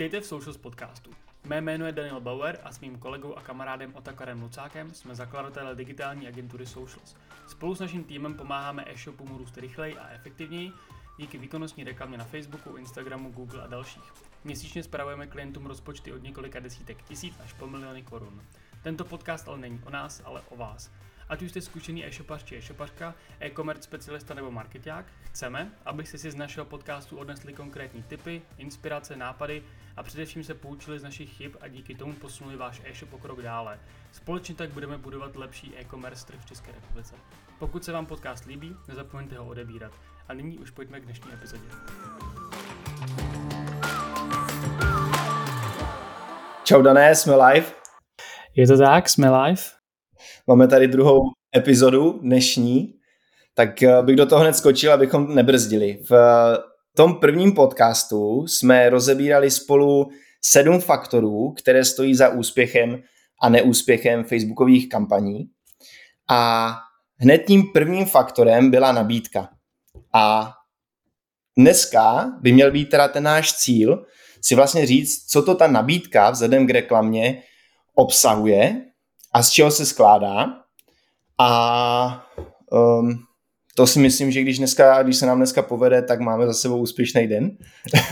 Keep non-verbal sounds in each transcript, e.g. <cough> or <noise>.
Vítejte v Socials podcastu. Mé jméno je Daniel Bauer a s mým kolegou a kamarádem Otakarem Lucákem jsme zakladatelé digitální agentury Socials. Spolu s naším týmem pomáháme e-shopům růst rychleji a efektivněji díky výkonnostní reklamě na Facebooku, Instagramu, Google a dalších. Měsíčně spravujeme klientům rozpočty od několika desítek tisíc až po miliony korun. Tento podcast ale není o nás, ale o vás. Ať už jste zkušený e-shopař či e-shopařka, e-commerce specialista nebo marketák, chceme, abyste si z našeho podcastu odnesli konkrétní tipy, inspirace, nápady a především se poučili z našich chyb a díky tomu posunuli váš e-shop o krok dále. Společně tak budeme budovat lepší e-commerce trh v České republice. Pokud se vám podcast líbí, nezapomeňte ho odebírat. A nyní už pojďme k dnešní epizodě. Čau Dané, jsme live. Je to tak, jsme live. Máme tady druhou epizodu dnešní, tak eh, bych do toho hned skočil, abychom nebrzdili. V eh, tom prvním podcastu jsme rozebírali spolu sedm faktorů, které stojí za úspěchem a neúspěchem facebookových kampaní. A hned tím prvním faktorem byla nabídka. A dneska by měl být teda ten náš cíl si vlastně říct, co to ta nabídka vzhledem k reklamě obsahuje a z čeho se skládá. A um, to si myslím, že když, dneska, když se nám dneska povede, tak máme za sebou úspěšný den.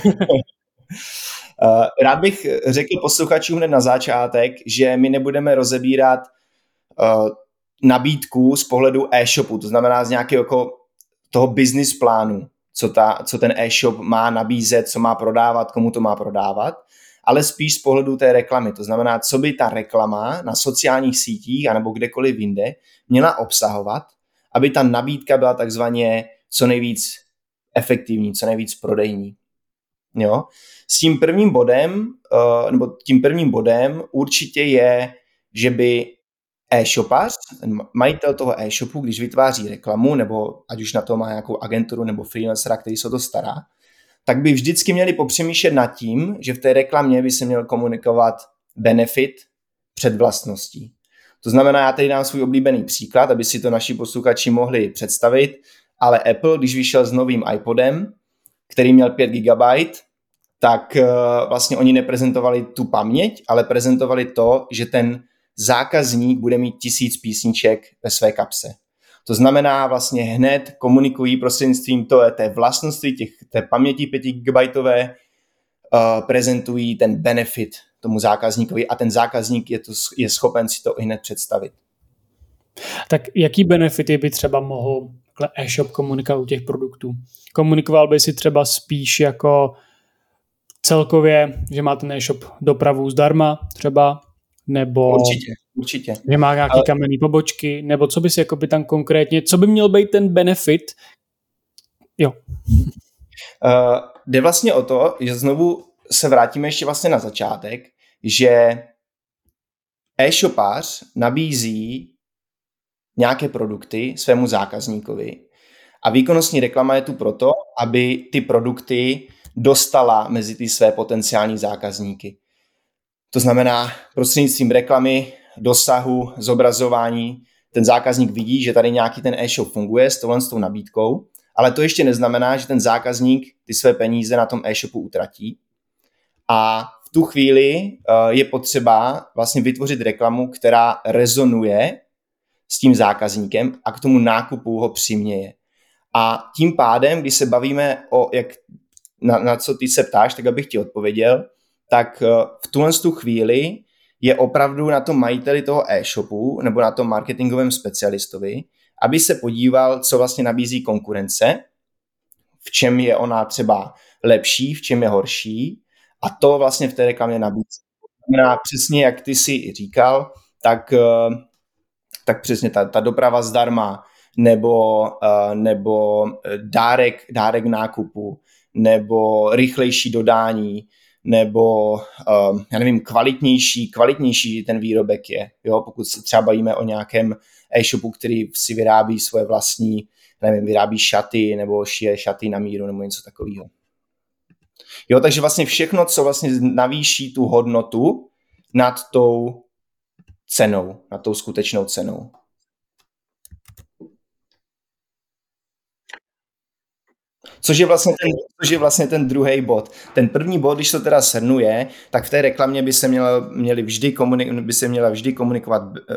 Uh, <laughs> rád bych řekl posluchačům hned na začátek, že my nebudeme rozebírat uh, nabídku z pohledu e-shopu, to znamená z nějakého jako toho business plánu, co, ta, co ten e-shop má nabízet, co má prodávat, komu to má prodávat, ale spíš z pohledu té reklamy. To znamená, co by ta reklama na sociálních sítích anebo kdekoliv jinde měla obsahovat, aby ta nabídka byla takzvaně co nejvíc efektivní, co nejvíc prodejní. Jo? S tím prvním bodem, uh, nebo tím prvním bodem určitě je, že by e-shopař, majitel toho e-shopu, když vytváří reklamu, nebo ať už na to má nějakou agenturu nebo freelancera, který se o to stará, tak by vždycky měli popřemýšlet nad tím, že v té reklamě by se měl komunikovat benefit před vlastností. To znamená, já tady dám svůj oblíbený příklad, aby si to naši posluchači mohli představit, ale Apple, když vyšel s novým iPodem, který měl 5 GB, tak eh, vlastně oni neprezentovali tu paměť, ale prezentovali to, že ten zákazník bude mít tisíc písniček ve své kapse. To znamená vlastně hned komunikují prostřednictvím to, té vlastnosti těch, té paměti 5 GB, uh, prezentují ten benefit tomu zákazníkovi a ten zákazník je, to, je schopen si to i hned představit. Tak jaký benefity by třeba mohl e-shop komunikovat u těch produktů? Komunikoval by si třeba spíš jako celkově, že má ten e-shop dopravu zdarma třeba, nebo určitě, určitě. že má nějaký Ale... kamenný pobočky, nebo co by si jako by tam konkrétně, co by měl být ten benefit? Jo. Uh, jde vlastně o to, že znovu se vrátíme ještě vlastně na začátek, že e-shopář nabízí nějaké produkty svému zákazníkovi a výkonnostní reklama je tu proto, aby ty produkty dostala mezi ty své potenciální zákazníky. To znamená, prostřednictvím reklamy, dosahu, zobrazování, ten zákazník vidí, že tady nějaký ten e-shop funguje s tohle s tou nabídkou, ale to ještě neznamená, že ten zákazník ty své peníze na tom e-shopu utratí. A v tu chvíli uh, je potřeba vlastně vytvořit reklamu, která rezonuje s tím zákazníkem a k tomu nákupu ho přiměje. A tím pádem, když se bavíme o, jak, na, na co ty se ptáš, tak abych ti odpověděl, tak uh, v tuhle tu chvíli je opravdu na tom majiteli toho e-shopu nebo na tom marketingovém specialistovi, aby se podíval, co vlastně nabízí konkurence, v čem je ona třeba lepší, v čem je horší a to vlastně v té reklamě nabízí. Znamená přesně, jak ty si říkal, tak, eh, tak přesně ta, ta doprava zdarma, nebo, eh, nebo dárek, dárek nákupu, nebo rychlejší dodání, nebo uh, já nevím, kvalitnější, kvalitnější ten výrobek je. Jo? Pokud se třeba bavíme o nějakém e-shopu, který si vyrábí svoje vlastní, nevím, vyrábí šaty nebo šije šaty na míru nebo něco takového. Jo, takže vlastně všechno, co vlastně navýší tu hodnotu nad tou cenou, nad tou skutečnou cenou. Což je, vlastně ten, což je vlastně ten druhý bod. Ten první bod, když to teda shrnuje, tak v té reklamě by se měla, měli vždy komunik, by se měla vždy komunikovat, eh,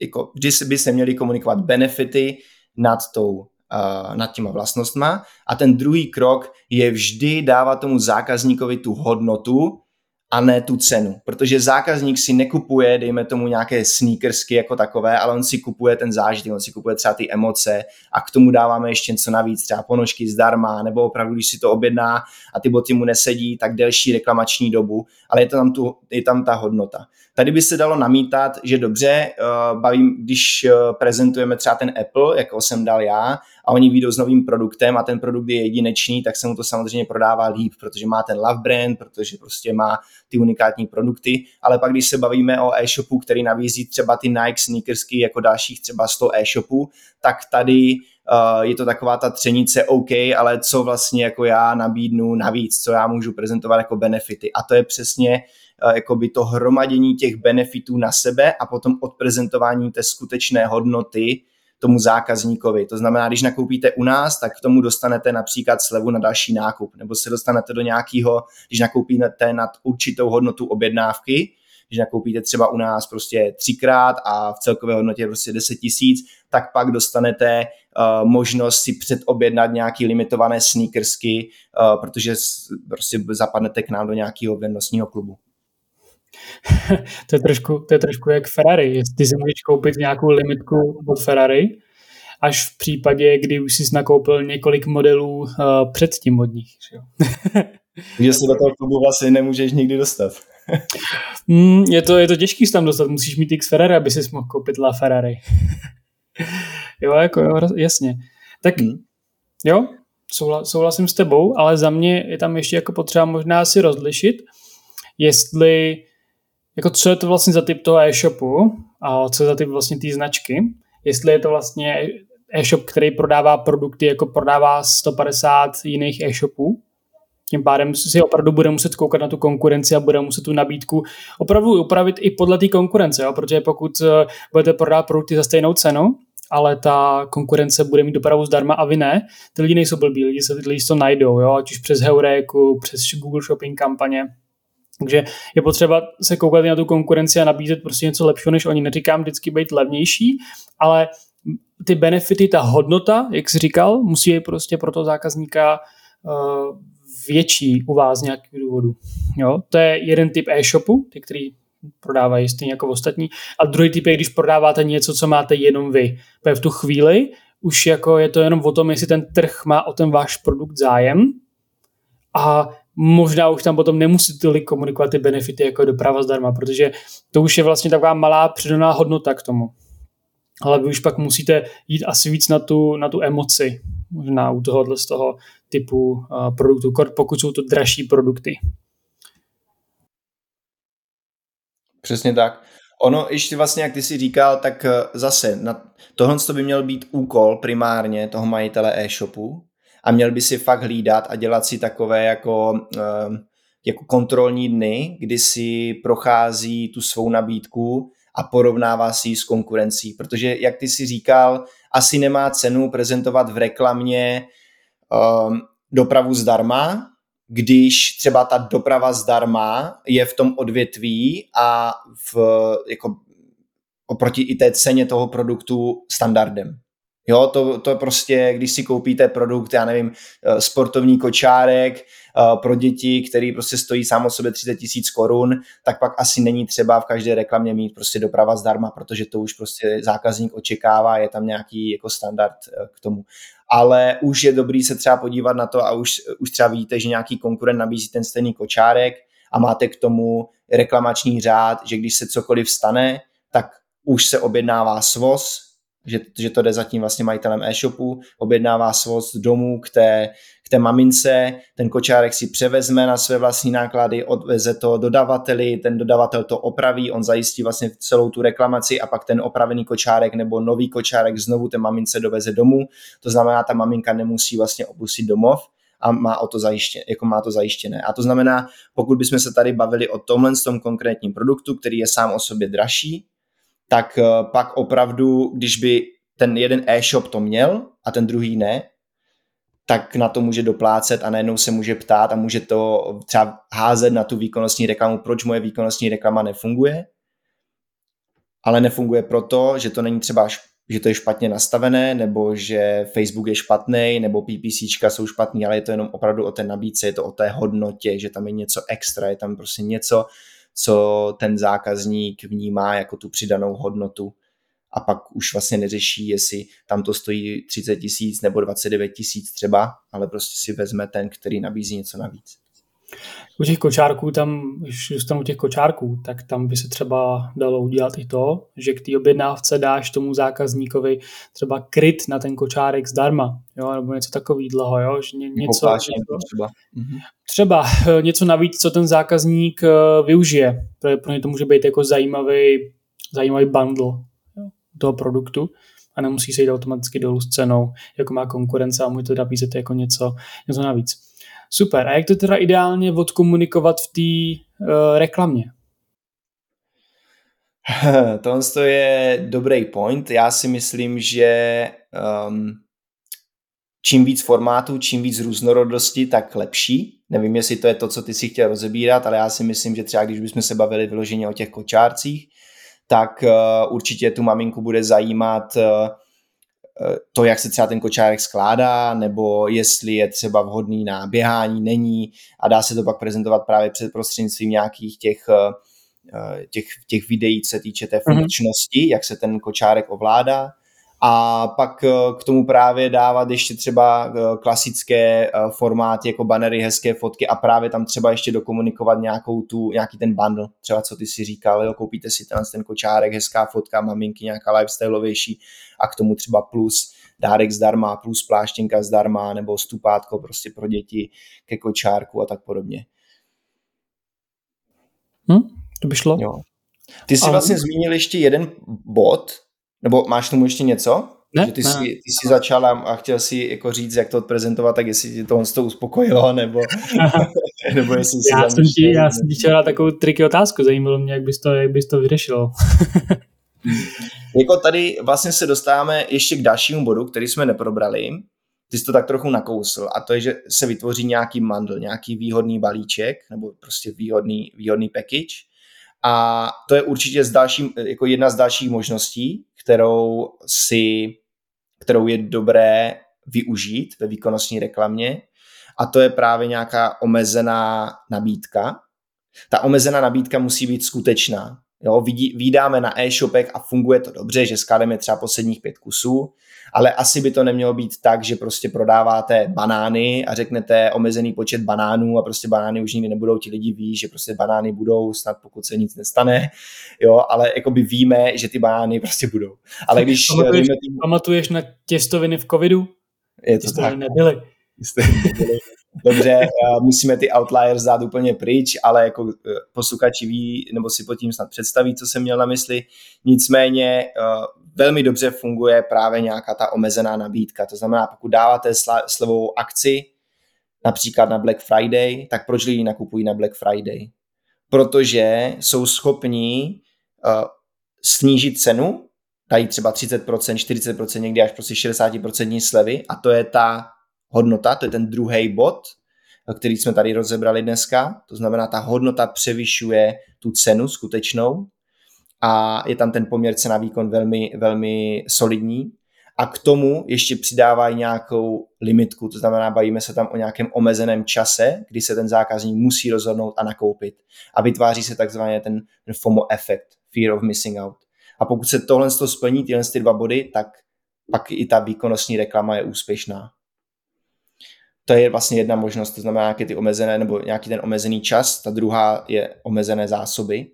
jako, vždy by se měly komunikovat benefity nad tou uh, nad těma vlastnostma a ten druhý krok je vždy dávat tomu zákazníkovi tu hodnotu, a ne tu cenu. Protože zákazník si nekupuje, dejme tomu, nějaké sneakersky jako takové, ale on si kupuje ten zážitek, on si kupuje třeba ty emoce a k tomu dáváme ještě něco navíc, třeba ponožky zdarma, nebo opravdu, když si to objedná a ty boty mu nesedí, tak delší reklamační dobu, ale je, to tam, tu, je tam ta hodnota. Tady by se dalo namítat, že dobře, uh, bavím, když uh, prezentujeme třeba ten Apple, jako jsem dal já, a oni vyjdou s novým produktem a ten produkt je jedinečný, tak se mu to samozřejmě prodává líp, protože má ten love brand, protože prostě má ty unikátní produkty, ale pak když se bavíme o e-shopu, který navízí třeba ty Nike sneakersky jako dalších třeba 100 e-shopů, tak tady uh, je to taková ta třenice OK, ale co vlastně jako já nabídnu navíc, co já můžu prezentovat jako benefity. A to je přesně jakoby to hromadění těch benefitů na sebe a potom odprezentování té skutečné hodnoty tomu zákazníkovi. To znamená, když nakoupíte u nás, tak k tomu dostanete například slevu na další nákup, nebo se dostanete do nějakého, když nakoupíte nad určitou hodnotu objednávky, když nakoupíte třeba u nás prostě třikrát a v celkové hodnotě prostě 10 tisíc, tak pak dostanete uh, možnost si předobjednat nějaký limitované sneakersky, uh, protože prostě zapadnete k nám do nějakého věrnostního klubu. <laughs> to, je trošku, to je trošku jak Ferrari. Ty si můžeš koupit nějakou limitku od Ferrari, až v případě, kdy už jsi nakoupil několik modelů uh, předtím od nich. <laughs> Že, se do toho klubu vlastně nemůžeš nikdy dostat. <laughs> mm, je, to, je to těžký se tam dostat, musíš mít X Ferrari, aby si mohl koupit La Ferrari. jo, jako jo, jasně. Tak hmm. jo, souhlasím s tebou, ale za mě je tam ještě jako potřeba možná si rozlišit, jestli jako co je to vlastně za typ toho e-shopu a co je za typ vlastně té značky. Jestli je to vlastně e-shop, který prodává produkty, jako prodává 150 jiných e-shopů, tím pádem si opravdu bude muset koukat na tu konkurenci a bude muset tu nabídku opravdu upravit i podle té konkurence, jo? protože pokud eh, budete prodávat produkty za stejnou cenu, ale ta konkurence bude mít dopravu zdarma a vy ne, ty lidi nejsou blbí, lidi se lidi to najdou, jo? ať už přes Heuréku, přes Google Shopping kampaně, takže je potřeba se koukat na tu konkurenci a nabízet prostě něco lepšího, než oni. Neříkám vždycky být levnější, ale ty benefity, ta hodnota, jak jsi říkal, musí být prostě pro toho zákazníka uh, větší u vás z nějakých důvodů. Jo? To je jeden typ e-shopu, ty, který prodávají stejně jako ostatní. A druhý typ je, když prodáváte něco, co máte jenom vy. V tu chvíli už jako je to jenom o tom, jestli ten trh má o ten váš produkt zájem a možná už tam potom nemusí tolik komunikovat ty benefity jako doprava zdarma, protože to už je vlastně taková malá přidaná hodnota k tomu. Ale vy už pak musíte jít asi víc na tu, na tu emoci, možná u tohohle z toho typu uh, produktu, pokud jsou to dražší produkty. Přesně tak. Ono, ještě vlastně, jak ty si říkal, tak eh, zase na, tohle by měl být úkol primárně toho majitele e-shopu, a měl by si fakt hlídat a dělat si takové jako, ehm, jako kontrolní dny, kdy si prochází tu svou nabídku a porovnává si ji s konkurencí, protože jak ty si říkal, asi nemá cenu prezentovat v reklamě um, dopravu zdarma, když třeba ta doprava zdarma je v tom odvětví a v, jako oproti i té ceně toho produktu standardem. Jo, to, to prostě, když si koupíte produkt, já nevím, eh, sportovní kočárek eh, pro děti, který prostě stojí sám o sobě 30 tisíc korun, tak pak asi není třeba v každé reklamě mít prostě doprava zdarma, protože to už prostě zákazník očekává, je tam nějaký jako standard eh, k tomu. Ale už je dobrý se třeba podívat na to a už, už třeba vidíte, že nějaký konkurent nabízí ten stejný kočárek a máte k tomu reklamační řád, že když se cokoliv stane, tak už se objednává svoz, že, že to jde za tím vlastně majitelem e-shopu, objednává svoz domů k té, k té mamince, ten kočárek si převezme na své vlastní náklady, odveze to dodavateli, ten dodavatel to opraví, on zajistí vlastně celou tu reklamaci a pak ten opravený kočárek nebo nový kočárek znovu té mamince doveze domů. To znamená, ta maminka nemusí vlastně opustit domov a má, o to zajištěné, jako má to zajištěné. A to znamená, pokud bychom se tady bavili o tomhle tom konkrétním produktu, který je sám o sobě dražší, tak eh, pak opravdu, když by ten jeden e-shop to měl a ten druhý ne, tak na to může doplácet a najednou se může ptát a může to třeba házet na tu výkonnostní reklamu, proč moje výkonnostní reklama nefunguje. Ale nefunguje proto, že to není třeba že to je špatně nastavené, nebo že Facebook je špatný, nebo PPCčka jsou špatný, ale je to jenom opravdu o té nabídce, je to o té hodnotě, že tam je něco extra, je tam prostě něco, co ten zákazník vnímá jako tu přidanou hodnotu a pak už vlastně neřeší, jestli tam to stojí 30 tisíc nebo 29 tisíc třeba, ale prostě si vezme ten, který nabízí něco navíc. U těch kočárků tam, když dostanu těch kočárků, tak tam by se třeba dalo udělat i to, že k té objednávce dáš tomu zákazníkovi třeba kryt na ten kočárek zdarma, jo, nebo něco takového, jo, že ně, něco, něco, třeba. Mhm. třeba eh, něco navíc, co ten zákazník eh, využije, protože pro ně to může být jako zajímavý, zajímavý bundle jo, toho produktu a nemusí se jít automaticky dolů s cenou, jako má konkurence a může to nabízet jako něco, něco navíc. Super. A jak to teda ideálně odkomunikovat v té uh, reklamě? <laughs> to je dobrý point. Já si myslím, že um, čím víc formátů, čím víc různorodosti, tak lepší. Nevím, jestli to je to, co ty si chtěl rozebírat, ale já si myslím, že třeba když bychom se bavili vyloženě o těch kočárcích, tak uh, určitě tu maminku bude zajímat uh, to, jak se třeba ten kočárek skládá, nebo jestli je třeba vhodný na běhání, není a dá se to pak prezentovat právě před prostřednictvím nějakých těch, eh, těch, těch videí, co se týče té mhm. funkčnosti, mm-hmm. jak se ten kočárek ovládá a pak eh, k tomu právě dávat ještě třeba eh, klasické eh, formáty jako banery, hezké fotky a právě tam třeba ještě dokomunikovat nějakou tu, nějaký ten bundle, třeba co ty si říkal, jo, koupíte si ten, ten kočárek, hezká fotka, maminky, nějaká lifestyleovější a k tomu třeba plus dárek zdarma, plus pláštěnka zdarma nebo stupátko prostě pro děti ke kočárku a tak podobně. Hm, to by šlo. Jo. Ty jsi a... vlastně zmínil ještě jeden bod, nebo máš tomu ještě něco? Ne, že ty, ne, jsi, ty jsi začal a chtěl si jako říct, jak to odprezentovat, tak jestli ti to, to uspokojilo, <laughs> nebo, <laughs> nebo jestli jsi já, jsem ti, já jsem ti takovou triky otázku, zajímalo mě, jak bys to, jak bys to vyřešil. <laughs> jako tady vlastně se dostáváme ještě k dalšímu bodu, který jsme neprobrali. Ty jsi to tak trochu nakousl a to je, že se vytvoří nějaký mandl, nějaký výhodný balíček nebo prostě výhodný, výhodný package a to je určitě z další, jako jedna z dalších možností, kterou, si, kterou je dobré využít ve výkonnostní reklamě. A to je právě nějaká omezená nabídka. Ta omezená nabídka musí být skutečná. Jo, vidí, vydáme na e-shopech a funguje to dobře, že sklademe třeba posledních pět kusů, ale asi by to nemělo být tak, že prostě prodáváte banány a řeknete omezený počet banánů a prostě banány už nikdy nebudou, ti lidi ví, že prostě banány budou, snad pokud se nic nestane, jo, ale jakoby víme, že ty banány prostě budou. Ale když... Pamatuješ, tým... pamatuješ na těstoviny v covidu? Je to tak. nebyly. Dobře, musíme ty outliers dát úplně pryč, ale jako eh, posluchači ví, nebo si pod tím snad představí, co jsem měl na mysli. Nicméně eh, velmi dobře funguje právě nějaká ta omezená nabídka. To znamená, pokud dáváte slevovou akci, například na Black Friday, tak proč lidi nakupují na Black Friday? Protože jsou schopní uh, snížit cenu, dají třeba 30%, 40%, někdy až prostě 60% slevy a to je ta hodnota, to je ten druhý bod, který jsme tady rozebrali dneska. To znamená, ta hodnota převyšuje tu cenu skutečnou a je tam ten poměr cena výkon velmi, velmi solidní. A k tomu ještě přidávají nějakou limitku, to znamená, bavíme se tam o nějakém omezeném čase, kdy se ten zákazník musí rozhodnout a nakoupit. A vytváří se takzvaně ten, FOMO efekt, fear of missing out. A pokud se tohle splní, tyhle ty dva body, tak pak i ta výkonnostní reklama je úspěšná. To je vlastně jedna možnost, to znamená nějaké ty omezené, nebo nějaký ten omezený čas, ta druhá je omezené zásoby,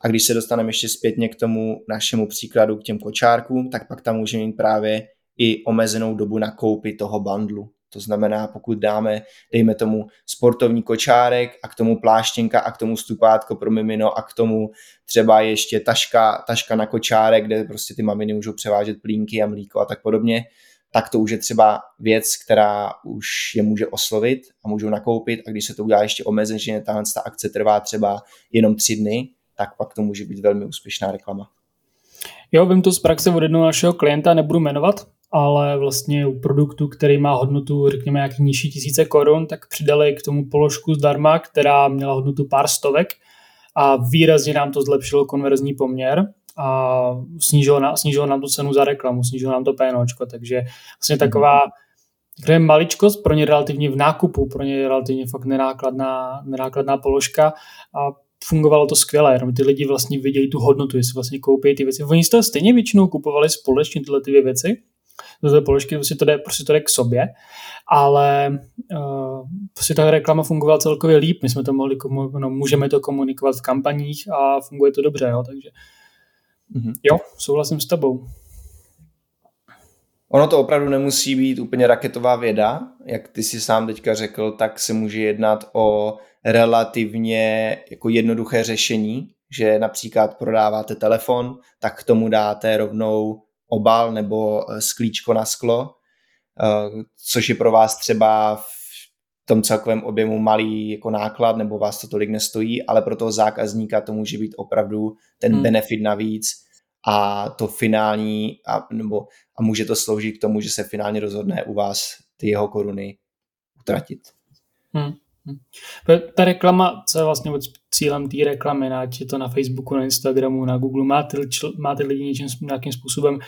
a když se dostaneme ještě zpětně k tomu našemu příkladu, k těm kočárkům, tak pak tam můžeme mít právě i omezenou dobu na koupi toho bandlu. To znamená, pokud dáme, dejme tomu sportovní kočárek a k tomu pláštěnka a k tomu stupátko pro mimino a k tomu třeba ještě taška, taška na kočárek, kde prostě ty maminy můžou převážet plínky a mlíko a tak podobně, tak to už je třeba věc, která už je může oslovit a můžou nakoupit a když se to udělá ještě omezeně, že ta akce trvá třeba jenom tři dny, tak pak to může být velmi úspěšná reklama. Jo, vím to z praxe od jednoho našeho klienta, nebudu jmenovat, ale vlastně u produktu, který má hodnotu, řekněme, nějaký nižší tisíce korun, tak přidali k tomu položku zdarma, která měla hodnotu pár stovek a výrazně nám to zlepšilo konverzní poměr a snížilo, na, snížilo nám tu cenu za reklamu, snížilo nám to PNOčko, takže vlastně taková je maličkost, pro ně relativně v nákupu, pro ně relativně fakt nenákladná, nenákladná položka a fungovalo to skvěle, jenom ty lidi vlastně vidějí tu hodnotu, jestli vlastně koupí ty věci. Oni z toho stejně většinou kupovali společně tyhle ty věci, té položky prostě to jde, prostě to jde k sobě, ale uh, prostě ta reklama fungovala celkově líp, my jsme to mohli, no, můžeme to komunikovat v kampaních a funguje to dobře, jo, takže mm-hmm. jo, souhlasím s tebou. Ono to opravdu nemusí být úplně raketová věda, jak ty si sám teďka řekl, tak se může jednat o relativně jako jednoduché řešení, že například prodáváte telefon, tak k tomu dáte rovnou obal nebo eh, sklíčko na sklo, eh, což je pro vás třeba v tom celkovém objemu malý jako náklad, nebo vás to tolik nestojí, ale pro toho zákazníka to může být opravdu ten hmm. benefit navíc a to finální, a, nebo, a může to sloužit k tomu, že se finálně rozhodne u vás ty jeho koruny utratit. Hmm. hmm. Ta reklama, co je vlastně cílem té reklamy, ať je to na Facebooku, na Instagramu, na Google, máte, máte lidi něčím, nějakým způsobem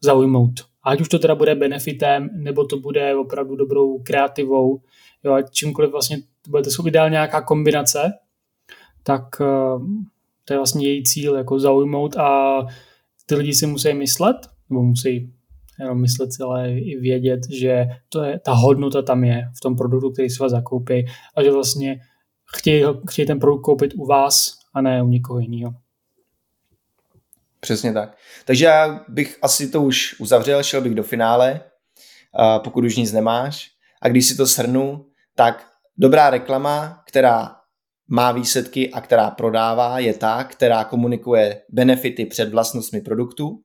zaujmout. Ať už to teda bude benefitem, nebo to bude opravdu dobrou kreativou, jo, ať čímkoliv vlastně to bude to ideálně nějaká kombinace, tak uh, to je vlastně její cíl, jako zaujmout a ty lidi si musí myslet, nebo musí jenom myslet, ale i vědět, že to je, ta hodnota tam je v tom produktu, který si vás zakoupí a že vlastně chtějí, chtějí ten produkt koupit u vás a ne u někoho jiného. Přesně tak. Takže já bych asi to už uzavřel, šel bych do finále, pokud už nic nemáš. A když si to shrnu, tak dobrá reklama, která má výsledky a která prodává, je ta, která komunikuje benefity před vlastnostmi produktu.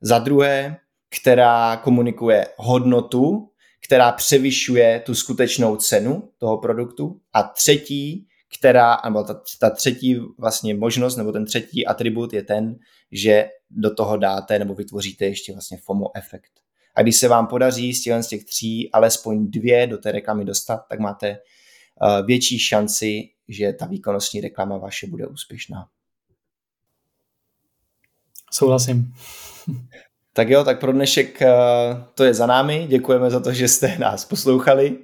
Za druhé, která komunikuje hodnotu, která převyšuje tu skutečnou cenu toho produktu. A třetí, která, nebo ta, ta třetí vlastně možnost, nebo ten třetí atribut je ten, že do toho dáte nebo vytvoříte ještě vlastně FOMO efekt. A když se vám podaří z těch, z těch tří alespoň dvě do té reklamy dostat, tak máte uh, větší šanci, že ta výkonnostní reklama vaše bude úspěšná. Souhlasím. Tak jo, tak pro dnešek uh, to je za námi. Děkujeme za to, že jste nás poslouchali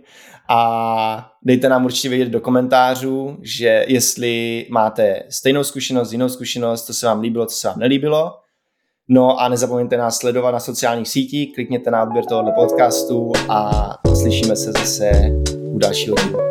a dejte nám určitě vědět do komentářů, že jestli máte stejnou zkušenost, jinou zkušenost, co se vám líbilo, co se vám nelíbilo. No a nezapomeňte nás sledovat na sociálních sítích, klikněte na odběr tohoto podcastu a slyšíme se zase u dalšího dílu.